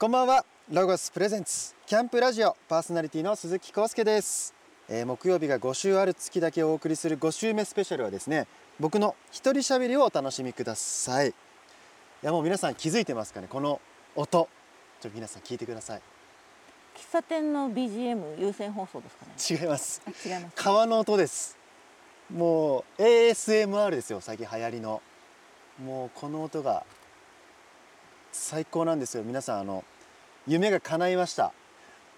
こんばんは。ロゴスプレゼンツ。キャンプラジオ。パーソナリティの鈴木康介です、えー木曜日が5週ある月だけお送りする5週目スペシャルはですね僕の一人喋りをお楽しみください。いやもう皆さん気づいてますかね？この音。ちょっと皆さん聞いてください。喫茶店の BGM 優先放送ですかね？違います。あ違います。川の音です。もう ASMR ですよ最近流行りの。もうこの音が最高なんですよ。皆さんあの夢が叶いました。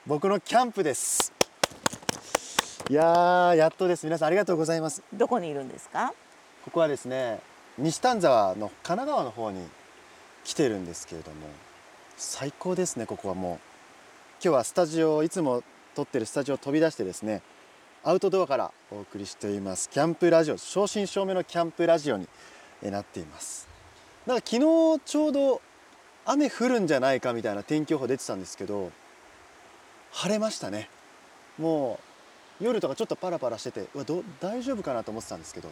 僕のキャンプです。いやーやっとです。皆さんありがとうございます。どこにいるんですか？ここはですね西丹沢の神奈川の方に来てるんですけれども最高ですねここはもう。今日はスタジオいつも撮ってるスタジオを飛び出してですねアウトドアからお送りしています。キャンプラジオ正真正銘のキャンプラジオにえなっています。なんか昨日ちょうど雨降るんじゃないかみたいな天気予報出てたんですけど晴れましたね。もう夜とかちょっとパラパラしててうわど大丈夫かなと思ってたんですけど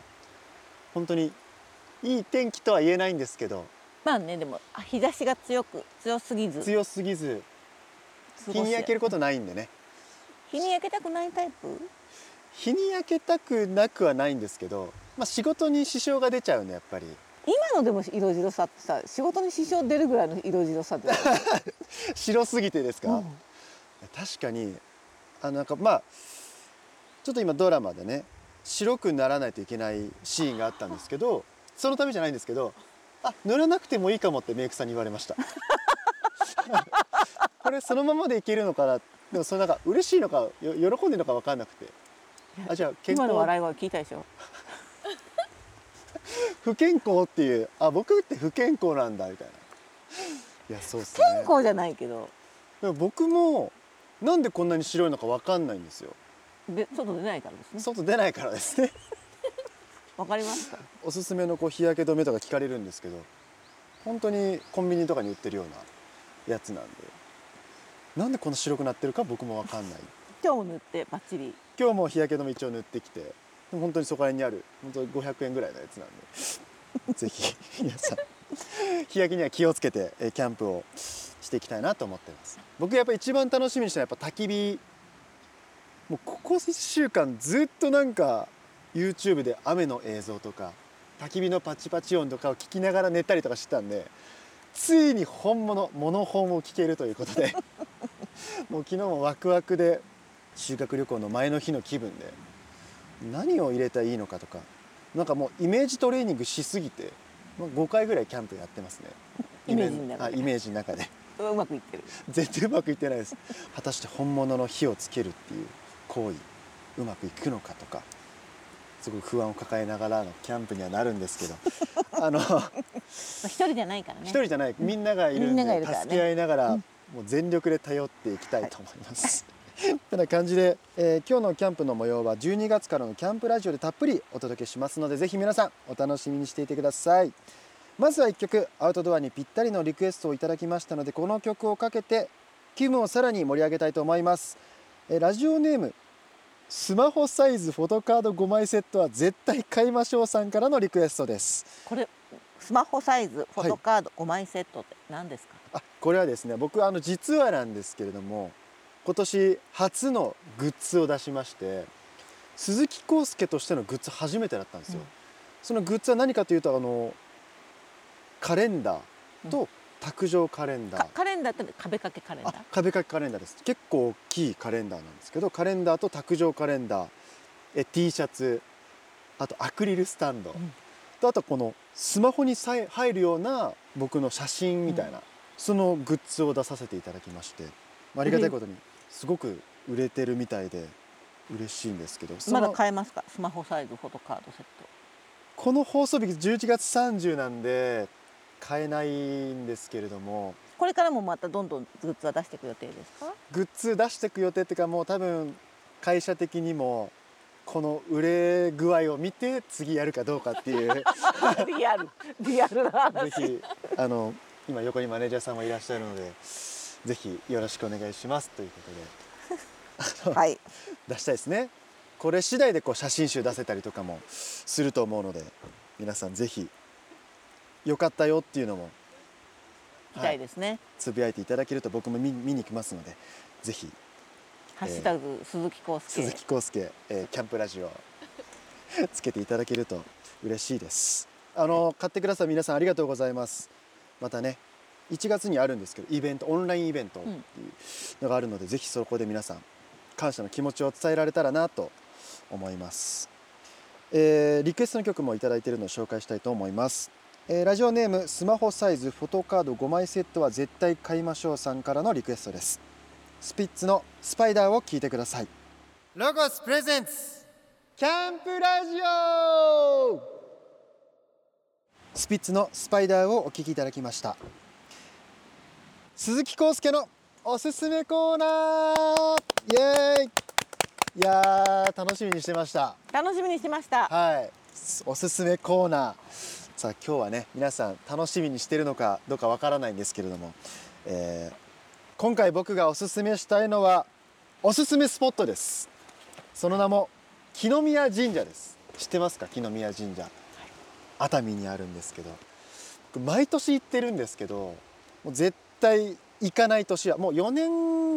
本当にいい天気とは言えないんですけどまあねでもあ日差しが強く強すぎず。強すぎず日に焼けることないんでね。日に焼けたくないタイプ？日に焼けたくなくはないんですけど、まあ、仕事に支障が出ちゃうんでやっぱり今のでも色白さってさ仕事に支障出るぐらいの色白さで。白すぎてですか、うん。確かに。あのなんかまあちょっと今ドラマでね白くならないといけないシーンがあったんですけどそのためじゃないんですけどあ塗らなくてもいいかもってメイクさんに言われました。これそのままでいけるのかな？でもそれなんか嬉しいのかよ喜んでるのか分かんなくて。あじゃあ健康今の笑い声聞いたでしょ？不健康っていうあ僕って不健康なんだみたいな。いやそうっすね。健康じゃないけど。でも僕もなんでこんなに白いのか分かんないんですよ。で外出ないからですね。外出ないからですね。わかりますか？おすすめのこう日焼け止めとか聞かれるんですけど本当にコンビニとかに売ってるようなやつなんで。なんでこんな白くなってるか僕も分かんない。今日塗ってバッチリ。今日も日焼け止め一応塗ってきて本当にそこら辺にある本当に500円ぐらいのやつなんで ぜひ皆さん日焼けには気をつけてキャンプをしていきたいなと思ってます。僕やっぱ一番楽しみにしてるのはやっぱ焚き火もうここ1週間ずっとなんか YouTube で雨の映像とか焚き火のパチパチ音とかを聞きながら寝たりとかしてたんでついに本物モノ本を聞けるということで もう昨日もワクワクで修学旅行の前の日の気分で何を入れたらいいのかとかなんかもうイメージトレーニングしすぎてもう5回ぐらいキャンプやってますね。イメージの中で。はいイメージの中で。うまくいってる。全然うまくいってないです。果たして本物の火をつけるっていう行為うまくいくのかとかすごく不安を抱えながらのキャンプにはなるんですけど。あのまあ一人じゃないからね。一人じゃない。みんながいるんでるからね。助け合いながらもう全力で頼っていきたいと思います。てな感じで、えー今日のキャンプの模様は12月からのキャンプラジオでたっぷりお届けしますのでぜひ皆さんお楽しみにしていてください。まずは1曲アウトドアにぴったりのリクエストをいただきましたのでこの曲をかけて気分をさらに盛り上げたいと思います、えーラジオネームスマホサイズフォトカード5枚セットは絶対買いましょうさんからのリクエストです。これスマホサイズフォトカード5枚セットって何ですか？あこれはですね僕あの実はなんですけれども今年初のグッズを出しまして鈴木康介としてのグッズ初めてだったんですよ、うん。そのグッズは何かというとあのカレンダーと卓上カレンダー、かカレンダーって壁掛けカレンダー？あ。壁掛けカレンダーです。結構大きいカレンダーなんですけどカレンダーと卓上カレンダーえ T シャツあとアクリルスタンド、ん。とあとこのスマホにさえ入るような僕の写真みたいな、そのグッズを出させていただきましてありがたいことにすごく売れてるみたいで嬉しいんですけどそまのだ買えますか？スマホサイズフォトカードセット。この放送日11月30なんで買えないんですけれどもこれからもまたどんどんグッズは出していく予定ですか？グッズ出していく予定っていうかもう多分会社的にもこの売れ具合を見て次やるかどうかっていうぜ リアルリアルな話。ひあの今横にマネージャーさんもいらっしゃるのでぜひよろしくお願いしますということで。はい。出したいですね。これ次第でこう写真集出せたりとかもすると思うので皆さんぜひよかったよっていうのも行きたいですね、つぶやいていただけると僕も見見に行きますのでぜひハッシュタグ鈴木康介。鈴木康介、えーキャンプラジオ つけていただけると嬉しいです。あの買ってくださる皆さんありがとうございます。またね1月にあるんですけどイベントオンラインイベントっていうのがあるので、ぜひそこで皆さん感謝の気持ちを伝えられたらなと思います、えーリクエストの曲もいただいているのを紹介したいと思います、えーラジオネームスマホサイズフォトカード5枚セットは絶対買いましょうさんからのリクエストです。スピッツのスパイダーを聞いてください。ロゴスプレゼンツキャンプラジオ。スピッツのスパイダーをお聞きいただきました鈴木康介のおすすめコーナー。イエーイ。いやー楽しみにしてました。楽しみにしてました。はい。おすすめコーナー。さあ今日はね皆さん楽しみにしてるのかどうかわからないんですけれども、えー今回僕がおすすめしたいのはおすすめスポットです。その名も木の宮神社です。知ってますか？木の宮神社。熱海にあるんですけど。僕毎年行ってるんですけどもう絶対行かない年はもう4年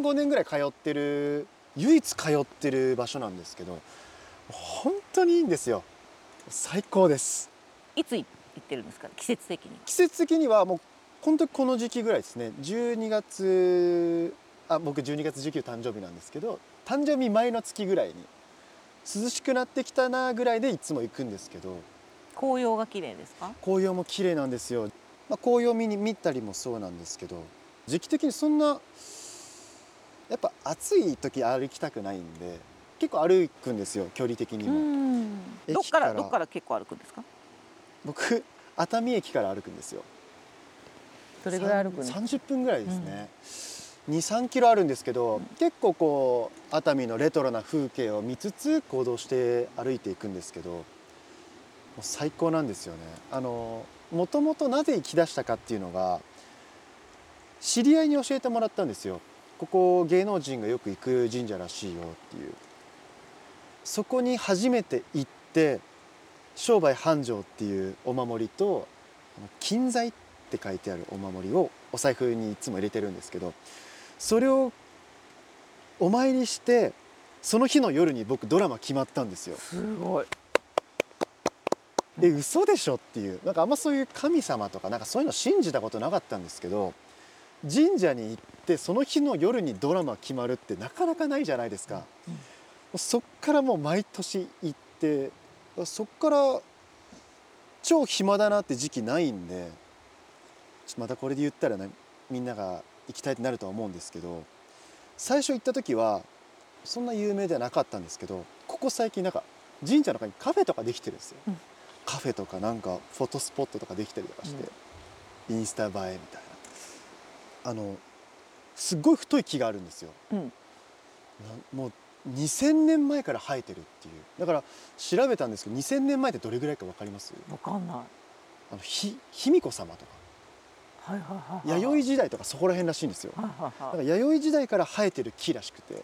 5年ぐらい通ってる唯一通ってる場所なんですけど本当にいいんですよ。最高です。いつ行ってるんですか？季節的に。季節的にはもう本当にこの時期ぐらいですね。12月あ僕12月19誕生日なんですけど誕生日前の月ぐらいに涼しくなってきたなぐらいでいつも行くんですけど。紅葉が綺麗ですか？紅葉も綺麗なんですよ、まあ、紅葉見に見たりもそうなんですけど時期的にそんなやっぱ暑い時歩きたくないんで結構歩くんですよ距離的にうもんどっかららどっから結構歩くんですか？僕熱海駅から歩くんですよ。どれぐらい歩くんですか？30分ぐらいですね、23キロあるんですけど、結構こう熱海のレトロな風景を見つつ行動して歩いていくんですけどもう最高なんですよね。あのもともとなぜ行き出したかっていうのが知り合いに教えてもらったんですよ。ここ芸能人がよく行く神社らしいよっていう。そこに初めて行って商売繁盛っていうお守りと金財って書いてあるお守りをお財布にいつも入れてるんですけどそれをお参りしてその日の夜に僕ドラマ決まったんですよ。すごい。え嘘でしょっていうなんかあんまそういう神様とかなんかそういうの信じたことなかったんですけど神社に行ってその日の夜にドラマ決まるってなかなかないじゃないですか。うん。そっからもう毎年行ってそっから超暇だなって時期ないんでまたこれで言ったらねみんなが行きたいってなるとは思うんですけど最初行った時はそんな有名ではなかったんですけどここ最近なんか神社の中にカフェとかできてるんですよ、うんカフェとかなんかフォトスポットとかできたりとかして、インスタ映えみたいな。あのすっごい太い木があるんですよ。うん。なもう2000年前から生えてるっていう。だから調べたんですけど2000年前ってどれぐらいか分かります？わかんない。あのひ卑弥呼様とか。はいはいはい弥生時代とかそこら辺らしいんですよ。はいはいだはい。から弥生時代から生えてる木らしくて。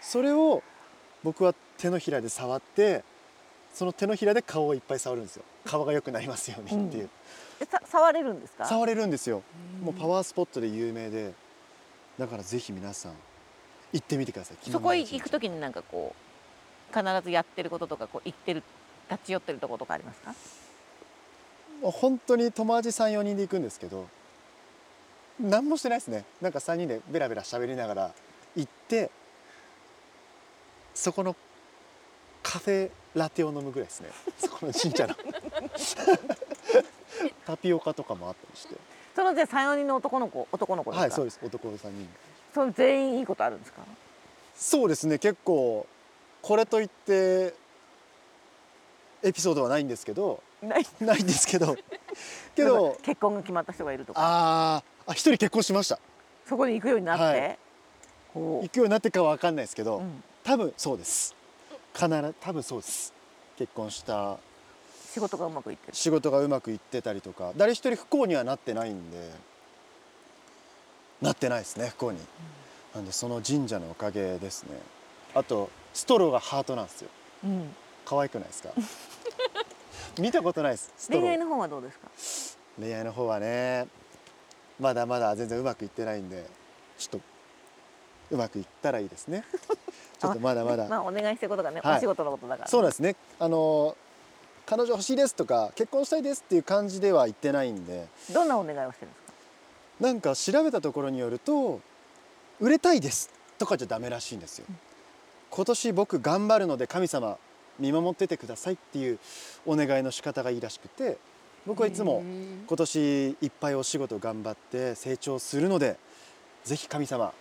それを僕は手のひらで触ってその手のひらで顔をいっぱい触るんですよ。顔が良くなりますようにっていう、えさ触れるんですか？触れるんですよ。もうパワースポットで有名でだからぜひ皆さん行ってみてください。そこへ行くときになんかこう必ずやってることとかこう行ってる立ち寄ってるとことかありますか？本当に友達34人で行くんですけど何もしてないですね。なんか3人でベラベラ喋りながら行ってそこのカフェラテを飲むぐらいですね。そこの神社の。タピオカとかもあったりして。そのじゃあ34人の男の子男の子はいそうです。男3人。その全員いいことあるんですか？そうですね。結構これといってエピソードはないんですけど。ない。ないんですけど。けどか結婚が決まった人がいるとか。あーあ一人結婚しました。そこに行くようになって、はい。こ行くようになってかは分かんないですけど、う、うん、多分そうです必ず多分そうです。結婚した。仕事がうまくいってる。仕事がうまくいってたりとか。誰一人不幸にはなってないんで。なってないですね不幸に、なんでその神社のおかげですね。あとストローがハートなんですよ。うん、可愛くないですか？見たことないですストロー。恋愛の方はどうですか？恋愛の方はねまだまだ全然うまくいってないんでちょっとうまくいったらいいですね。ちょっとまだまだ。まあお願いしてることがね、はい。お仕事のことだからそうですね。あの彼女欲しいですとか結婚したいですっていう感じでは言ってないんで。どんなお願いをしてるんですか？なんか調べたところによると売れたいですとかじゃダメらしいんですよ。今年僕頑張るので神様見守っててくださいっていうお願いの仕方がいいらしくて僕はいつも今年いっぱいお仕事頑張って成長するのでぜひ神様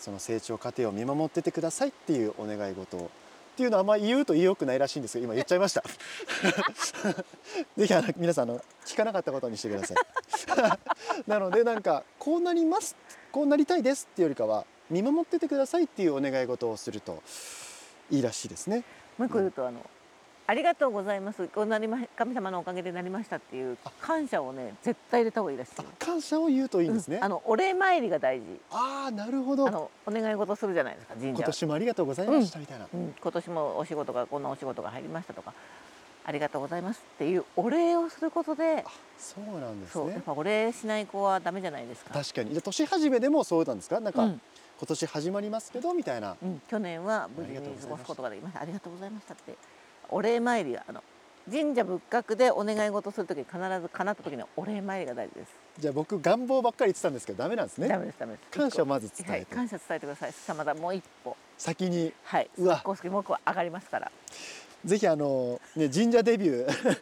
その成長過程を見守っててくださいっていうお願い事をっていうのはあんま言うと言いよくないらしいんですけど今言っちゃいました。ぜひあの皆さんあの聞かなかったことにしてください。なのでなんかこうなりますこうなりたいですっていうよりかは見守っててくださいっていうお願い事をするといいらしいですね。もう一個言うとあのありがとうございます。こうなりま神様のおかげでなりましたっていう感謝をね絶対入れた方がいいらしい。よ感謝を言うといいんですね、うん。あのお礼参りが大事。ああなるほど。あのお願い事するじゃないですか神今年もありがとうございましたみたいな、うん、今年もお仕事がこんなお仕事が入りましたとかありがとうございますっていうお礼をすることでそうなんですね。やっぱお礼しない子はダメじゃないですか。確かに。じ年始めでもそうなんですか？なんか、うん。今年始まりますけどみたいな。うん、去年は無事に過ごすことができました。ありがとうございましたってお礼参りはあの神社仏閣でお願い事するときに必ず叶った時にお礼参りが大事です。じゃあ僕願望ばっかり言ってたんですけどダメなんですダねメですダメです。感謝をまず伝えてはい、感謝伝えてください。そしたらまたもう一歩。先にはいうわ。少し目は上がりますから。ぜひあの、ね、神社デビュー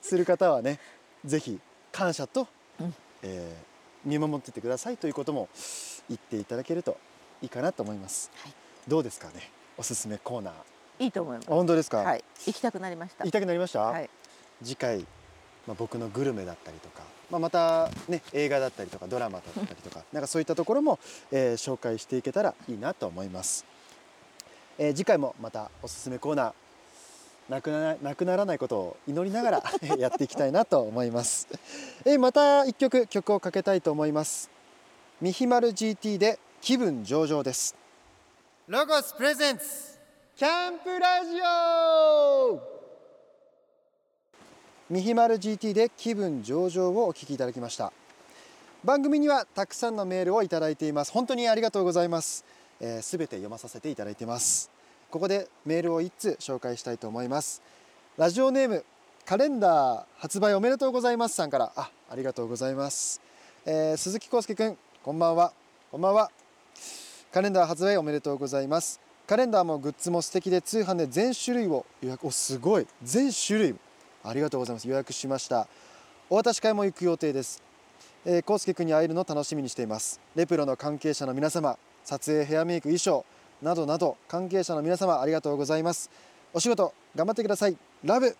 する方はねぜひ感謝と、うん。えー見守っててくださいということも言っていただけるといいかなと思います、はい。どうですかね。おすすめコーナー。あいいと思います。本当ですか、はい、行きたくなりました。言い。たくなりました、はい、次回、まあ、僕のグルメだったりとか、まあ、またね映画だったりとかドラマだったりとか なんかそういったところも、えー紹介していけたらいいなと思います、えー次回もまたおすすめコーナーなくならなくならないことを祈りながら やっていきたいなと思います、えーまた一曲曲をかけたいと思います。ミヒマル GT で気分上々です。ロゴスプレゼンツキャンプラジオ。ミヒマル GT で気分上々をお聞きいただきました。番組にはたくさんのメールをいただいています。本当にありがとうございます。すべ、えー、全て読まさせていただいています。ここでメールを一通紹介したいと思います。ラジオネームカレンダー発売おめでとうございますさんから。あありがとうございます、えー鈴木康介くんこんばんは。こんばんは。カレンダー発売おめでとうございます。カレンダーもグッズも素敵で通販で全種類を予約。おすごい。全種類ありがとうございます。予約しました。お渡し会も行く予定です。えー、コウ君に会えるの楽しみにしています。レプロの関係者の皆様撮影ヘアメイク衣装などなど関係者の皆様ありがとうございます。お仕事頑張ってください。ラブ、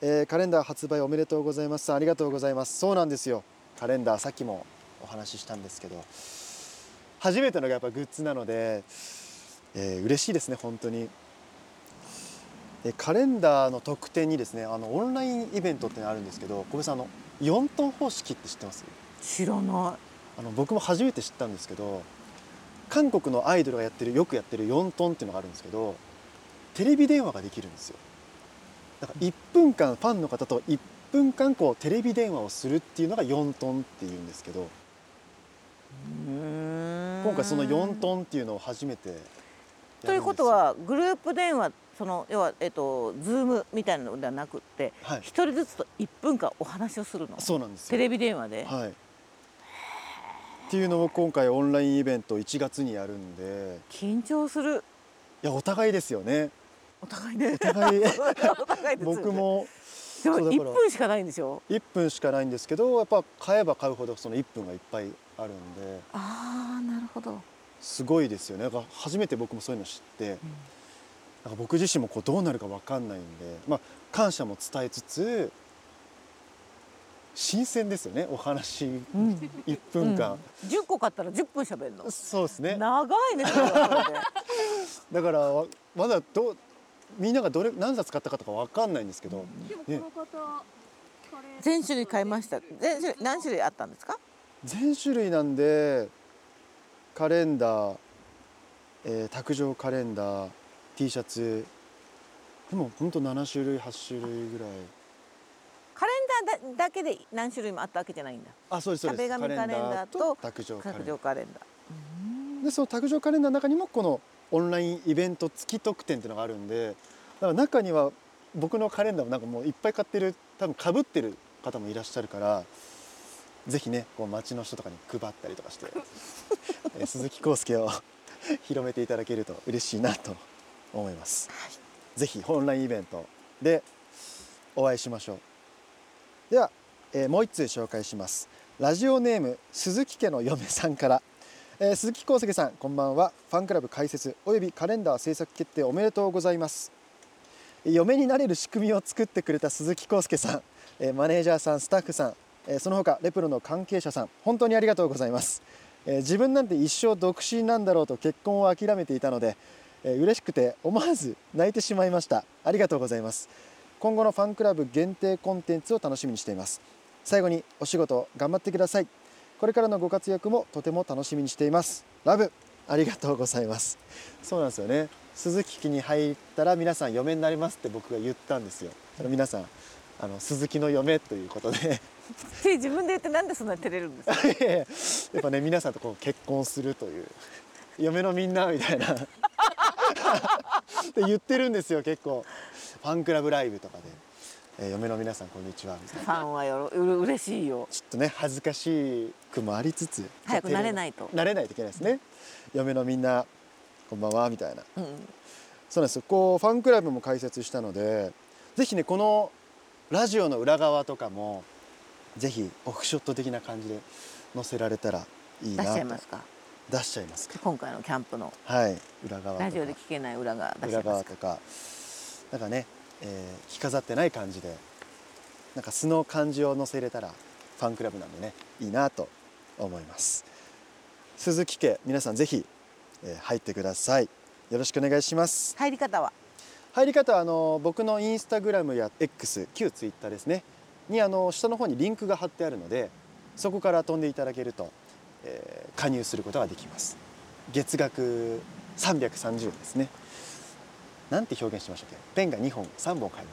えーカレンダー発売おめでとうございます。ありがとうございます。そうなんですよ。カレンダーさっきもお話ししたんですけど。初めてのがやっぱグッズなので、えー嬉しいですね本当に。えーカレンダーの特典にですねあのオンラインイベントってのあるんですけど小部さんあのヨントン方式って知ってます？知らなあの僕も初めて知ったんですけど韓国のアイドルがやってるよくやってるヨントンっていうのがあるんですけどテレビ電話ができるんですよ。だから1分間ファンの方と1分間こうテレビ電話をするっていうのがヨントンっていうんですけど。い。今今回そのヨントンっていうのを初めてということはグループ電話その要はえっとズームみたいなのではなくってはい一人ずつと1分間お話をするの？そうなんですよテレビ電話で？はいっていうのを今回オンラインイベント1月にやるんで緊張する。いやお互いですよねお互いね。お互い お互いですよね僕。もでもそうだから1分しかないんでしょ？1分しかないんですけどやっぱ買えば買うほどその1分がいっぱいあるんでああなるほど。すごいですよねだから初めて僕もそういうの知ってなんか僕自身もこうどうなるか分かんないんで、まあ、感謝も伝えつつ新鮮ですよねお話うん。1分間、うん、10個買ったら10分喋るの。そうですね長いね。だからわまだどうみんながどれ何冊買ったかとか分かんないんですけど、ね、全種類買いました。全種類何種類あったんですか？全種類なんでカレンダー、えー卓上カレンダー T シャツ。でも本当7種類8種類ぐらい。カレンダーだだけで何種類もあったわけじゃないんだ。あそうですそうです。壁紙カレンダーと卓上カレン卓ダー上カレンダー。でその卓上カレンダーの中にもこのオンラインイベント付き特典っていうのがあるんでだから中には僕のカレンダーもなんかもういっぱい買ってる多分かぶってる方もいらっしゃるからぜひねこう街の人とかに配ったりとかして えー鈴木康介を広めていただけると嬉しいなと思います、ぜひオンラインイベントでお会いしましょう。では、えーもう一通紹介します。ラジオネーム鈴木家の嫁さんから。えー鈴木康介さんこんばんは。ファンクラブ開設およびカレンダー制作決定おめでとうございます。えー嫁になれる仕組みを作ってくれた鈴木康介さん、えーマネージャーさんスタッフさん、えーその他レプロの関係者さん本当にありがとうございます、え自分なんて一生独身なんだろうと結婚を諦めていたので、えー嬉しくて思わず泣いてしまいました。ありがとうございます。今後のファンクラブ限定コンテンツを楽しみにしています。最後にお仕事頑張ってください。これからのご活躍もとても楽しみにしています。ラブありがとうございます。そうなんですよね。鈴木家に入ったら皆さん嫁になりますって僕が言ったんですよ。皆さんあの鈴木の嫁ということで自分で言ってなんでそんなに照れるんですか？いやっぱね皆さんとこう結婚するという嫁のみんなみたいな。って言ってるんですよ結構。ファンクラブライブとかで、えー嫁の皆さんこんにちはみたいな。ファンはよろうれ嬉しいよ。ちょっとね恥ずかしくもありつつ早く慣れないと。慣れないといけないですね。嫁のみんなこんばんはみたいな。うん。そうなんですよ。こうファンクラブも開設したのでぜひねこのラジオの裏側とかもぜひオフショット的な感じで載せられたらいい出なと。しちゃいますか？出しちゃいますか。今回のキャンプの。はい。裏側ラジオで聞けない裏が出しちゃ裏側とか。なんかね、えー着飾ってない感じでなんか素の感じを載せれたらファンクラブなんでねいいなと思います。鈴木家皆さんぜひ、えー入ってください。よろしくお願いします。入り方は？入り方はあの僕のインスタグラムや X 旧ツイッターですねにあの下の方にリンクが貼ってあるのでそこから飛んでいただけると、えー加入することができます。月額330円ですね。なんて表現しましたっけ？ペンが2本3本買いに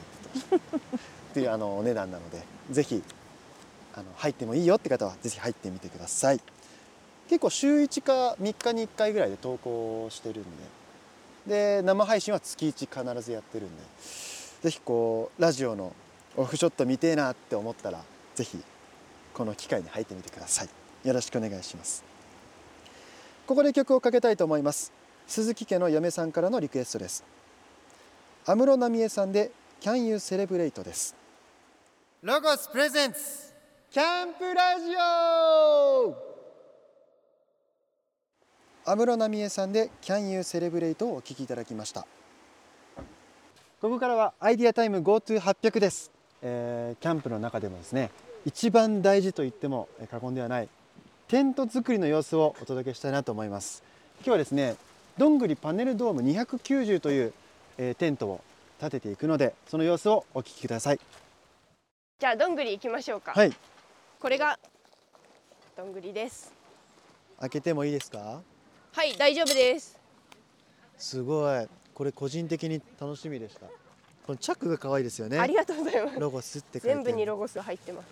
行ってました。っていうあのお値段なのでぜひあの入ってもいいよって方はぜひ入ってみてください。結構週1か3日に1回ぐらいで投稿してるんで。で生配信は月1必ずやってるんでぜひこうラジオのオフショット見てえなって思ったらぜひこの機会に入ってみてください。よろしくお願いします。ここで曲をかけたいと思います。鈴木家の嫁さんからのリクエストです。安室奈美恵さんで Can You Celebrate です。ロゴスプレゼンツキャンプラジオ!安室奈美恵さんで Can You Celebrate をお聴きいただきました。ここからはアイディアタイム GoTo800 です、えーキャンプの中でもですね一番大事と言ってもえー過言ではないテント作りの様子をお届けしたいなと思います今日はですねどんぐりパネルドーム290という、えーテントを立てていくのでその様子をお聞きくださいじゃあどんぐり行きましょうか。はいこれがどんぐりです。開けてもいいですか？はい、大丈夫です。すごいこれ個人的に楽しみでしたこのチャックが可愛いですよねありがとうございます。ロゴスって全部にロゴスが入ってます。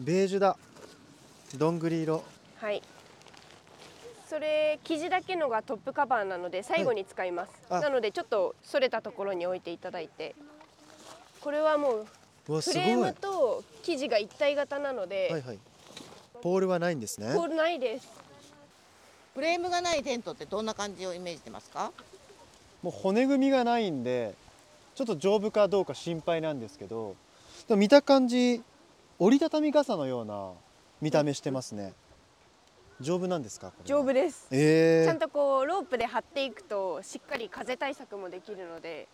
ベージュだどんぐり色はい。それ生地だけのがトップカバーなので最後に使います。あなのでちょっとそれたところに置いていただいて。これはもうフレームと生地が一体型なので、はいはいポールはないんですねポールないです。フレームがないテントってどんな感じをイメージしてますか？もう骨組みがないんでちょっと丈夫かどうか心配なんですけどでも見た感じ折りたたみ傘のような見た目してますね。丈夫なんですか丈夫です。えー、ちゃんとこうロープで張っていくとしっかり風対策もできるので、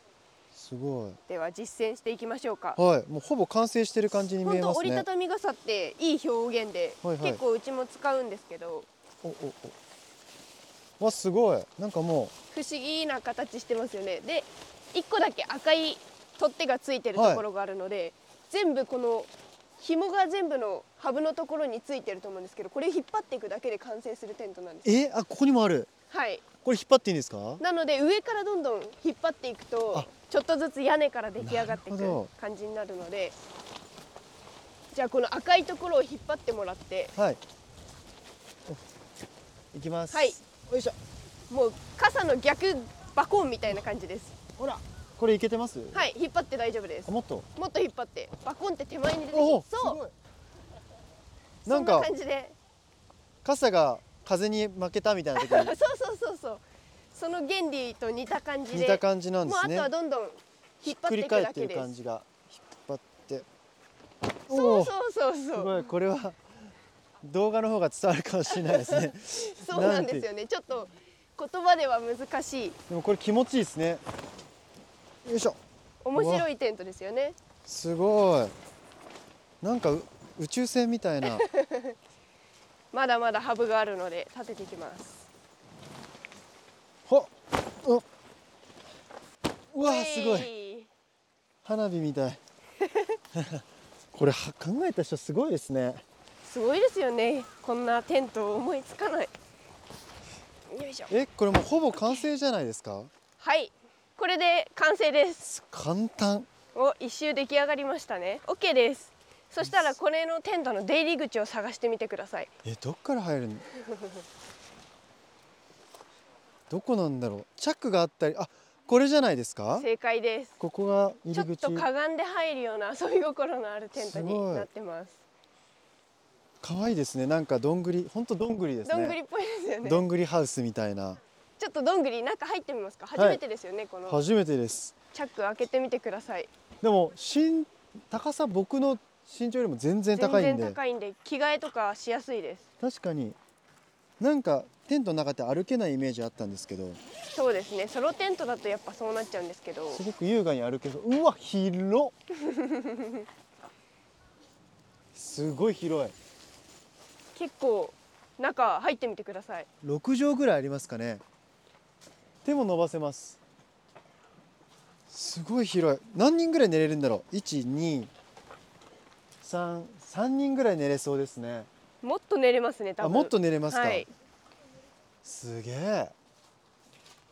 すごい。では実践していきましょうか。はいもうほぼ完成してる感じに見えますね。折りたたみ傘っていい表現で、はいはい。結構うちも使うんですけど。おおお。わすごい。なんかも不思議な形してますよね。で1個だけ赤い取っ手がついてるところがあるので、全部この紐が全部のハブのところについてると思うんですけどこれ引っ張っていくだけで完成するテントなんです。うえあここにもある。はい。これ引っ張っていいんですか？なので上からどんどん引っ張っていくとあ。ちょっとずつ屋根から出来上がっていく感じになるのでじゃあこの赤いところを引っ張ってもらってはい。おいきます。はい。よいしょ。もう傘の逆バコンみたいな感じですほら。これいけてます？はい引っ張って大丈夫です。あもっと？もっと引っ張って。バコンって手前に出てそう。なんかな感じで。傘が風に負けたみたいな時に。そうそうそうそう。その原理と似た感じで。似た感じなんですね。もうあとはどんどん引っ張っていくだけです。る感じが引っ張って。おそうおそうそうすそう。ごい。これは動画の方が伝わるかもしれないですね。そうなんですよね。ちょっと言葉では難しい。でもこれ気持ちいいですね。よいしょ。面白いテントですよね。すごい。なんかう宇宙船みたいな。まだまだハブがあるので立てていきます。ほっ。お。うわすごい。い花火みたい。これは考えた人すごいですね。すごいですよね。こんなテント思いつかないよいしょえこれもうほぼ完成じゃないですか？はい。これで完成です。簡単。お一周出来上がりましたね。OK です。そしたらこれのテントの出入り口を探してみてください。えどっから入るの？どこなんだろう？チャックがあったりあこれじゃないですか？正解です。ここがちょっとかがんで入るような遊び心のあるテントになってます可愛いですね。なんかどんぐり本当どんぐりですね。どんぐりっぽいですよね。どんぐりハウスみたいな。ちょっとどんぐり中入ってみますか？はい。初めてですよね、この。初めてです。チャック開けてみてください。でも身高さ僕の身長よりも全然全然高いんで。高いんで着替えとかしやすいです。確かに。なんかテントの中って歩けないイメージあったんですけど。そうですね。ソロテントだとやっぱそうなっちゃうんですけど。すごく優雅に歩けそう。うわ広っ。すごい広い結構中入ってみてください。6畳ぐらいありますかね。手も伸ばせます。すごい広い。何人ぐらい寝れるんだろう？123 3人ぐらい寝れそうですね。もっと寝れますねあもっと寝れますか、はい。すげえ。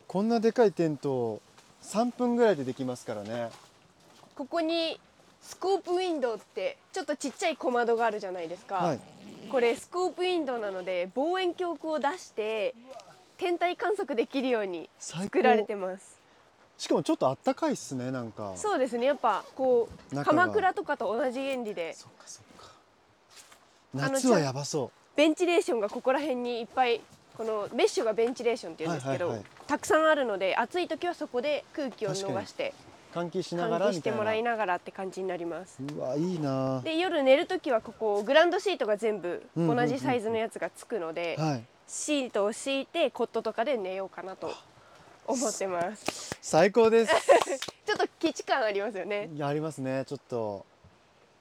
こんなでかいテントを3分ぐらいでできますからね。ここにスコープウィンドウってちょっとちっちゃい小窓があるじゃないですか、はいこれスコープウィンドウなので望遠鏡を出して天体観測できるように最作られ高てます。しかもちょっとあったかいっすねなんか。そうですね。やっぱこう鎌倉とかと同じ原理で。夏はやばそベンチレーションがここら辺にいっぱいこのメッシュがベンチレーションっていうんですけど、たくさんあるので暑い時はそこで空気を逃して。う換気しながら換気してもらいながらって感じになります。うわいいな。で夜寝る時はここグランドシートが全部同じサイズのやつがつくので、はい。シートを敷いてコットとかで寝ようかなと思ってます。最高です。ちょっと基地感ありますよね。ありますね。ちょっと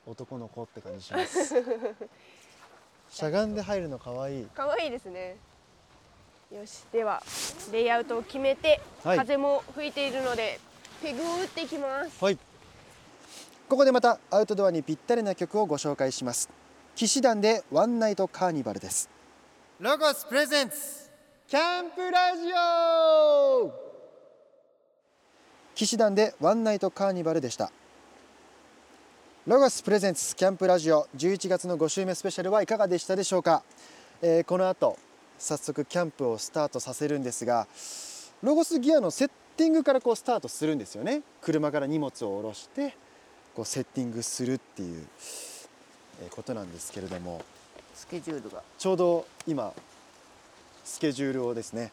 男の子って感じします。しゃがんで入るの可愛い可愛いですね。よしではレイアウトを決めて、はい。風も吹いているのでペグを打っていきます。はい。ここでまたアウトドアにぴったりな曲をご紹介します。騎士団でワンナイトカーニバルです。ロゴスプレゼンツキャンプラジオ。騎士団でワンナイトカーニバルでした。ロゴスプレゼンツキャンプラジオ。11月の5週目スペシャルはいかがでしたでしょうか、えーこの後早速キャンプをスタートさせるんですがロゴスギアのセッティングからこうスタートするんですよね。車から荷物を下ろしてこうセッティングするっていうえーことなんですけれども。スケジュールが。ちょうど今スケジュールをですね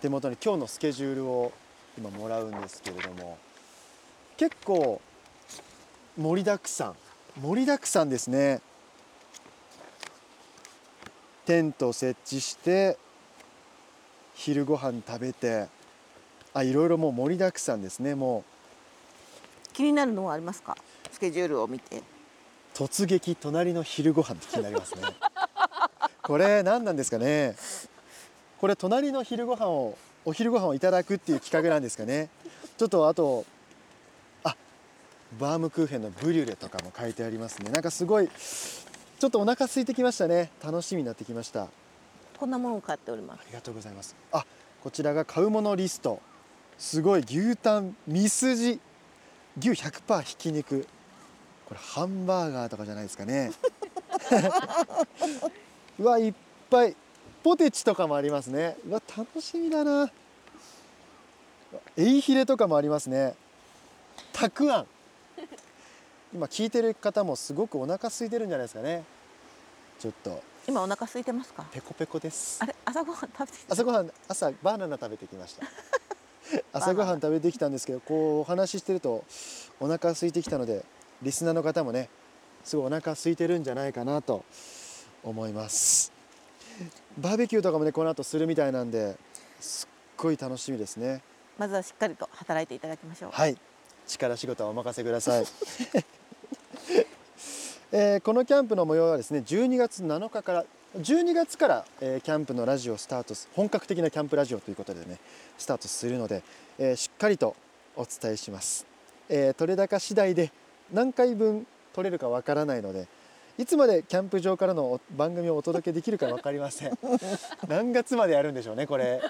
手元に今日のスケジュールを今もらうんですけれども。結構盛りだくさん。盛りだくさんですね。テント設置して昼ご飯食べてあいろいろもう盛りだくさんですねも気になるのはありますか？スケジュールを見て。う突撃隣の昼ご飯って気になりますね。これ何なんですかね？これ隣の昼ご飯をお昼ご飯をいただくっていう企画なんですかね？ちょっとあとあバームクーヘンのブリュレとかも書いてありますね。なんかすごいちょっとお腹空いてきましたね。楽しみになってきました。あこんなものを買っております。りがとうございます。あこちらが買うものリストすごい牛タンミスジ。牛100%ひき肉。ここれハンバーガーとかじゃないですかね。うわいっぱい。ポテチとかもありますね。うわ楽しみだな。エイヒレとかもありますね。たくあん。今聞いてる方もすごくお腹空いてるんじゃないですかね。ちょっと。今お腹空いてますか？ペコペコです。あれ朝ごはん食べてきた。朝ごはん朝バナナ食べてきました 朝ごはん食べてきたんですけどこうお話ししてるとお腹空いてきたのでリスナーの方もねすごいお腹空いてるんじゃないかなと思います。バーベキューとかもねこの後するみたいなんですっごい楽しみですね。まずはしっかりと働いていただきましょう。はい。力仕事はお任せください。えーこのキャンプの模様はですね12月7日から12月から、えーキャンプのラジオスタートす本格的なキャンプラジオということでねスタートするので、えーしっかりとお伝えします、えー取れ高次第で何回分取れるかわからないのでいつまでキャンプ場からのお番組をお届けできるかわかりません。何月までやるんでしょうねこれ。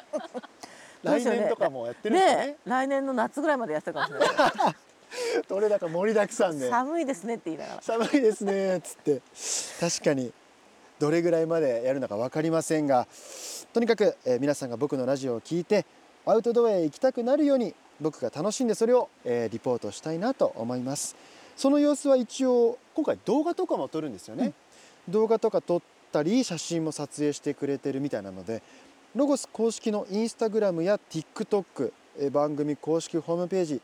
来年とかもやってるんですかね。ねえ来年の夏ぐらいまでやってたかもしれない。取れ高盛りだくさんで。寒いですねって言いながら。寒いですねつって。確かにどれぐらいまでやるのか分かりませんがとにかく、えー皆さんが僕のラジオを聞いてアウトドアへ行きたくなるように僕が楽しんでそれを、えーリポートしたいなと思います。その様子は一応今回動画とかも撮るんですよね、動画とか撮ったり写真も撮影してくれてるみたいなのでロゴス公式のインスタグラムや TikTok、えー番組公式ホームページ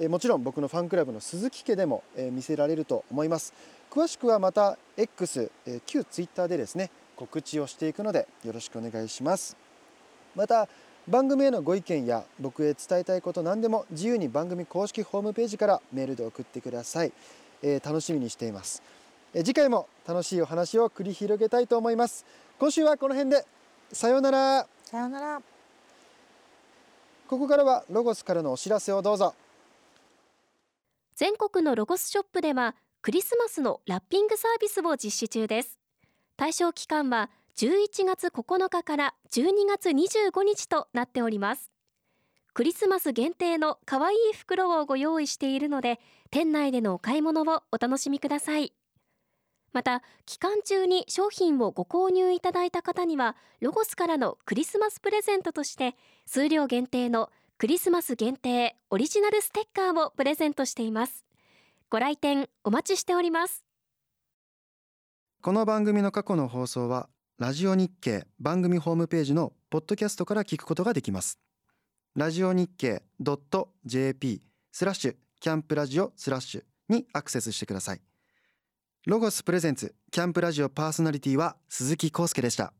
えーもちろん僕のファンクラブの鈴木家でも、えー見せられると思います詳しくはまた X、えー旧 Twitter でですね告知をしていくのでよろしくお願いします。また番組へのご意見や僕へ伝えたいこと何でも自由に番組公式ホームページからメールで送ってください、えー楽しみにしています、えー次回も楽しいお話を繰り広げたいと思います。今週はこの辺でさようなら。さようなら。ここからはロゴスからのお知らせをどうぞ。全国のロゴスショップではクリスマスのラッピングサービスを実施中です。対象期間は11月9日から12月25日となっております。クリスマス限定の可愛い袋をご用意しているので店内でのお買い物をお楽しみください。また期間中に商品をご購入いただいた方にはロゴスからのクリスマスプレゼントとして数量限定のクリスマス限定オリジナルステッカーをプレゼントしています。ご来店お待ちしております。この番組の過去の放送はラジオ日経番組ホームページのポッドキャストから聞くことができます。ラジオ日経 .jp スラッシュキャンプラジオスラッシュにアクセスしてください。ロゴスプレゼンツキャンプラジオパーソナリティは鈴木康介でした。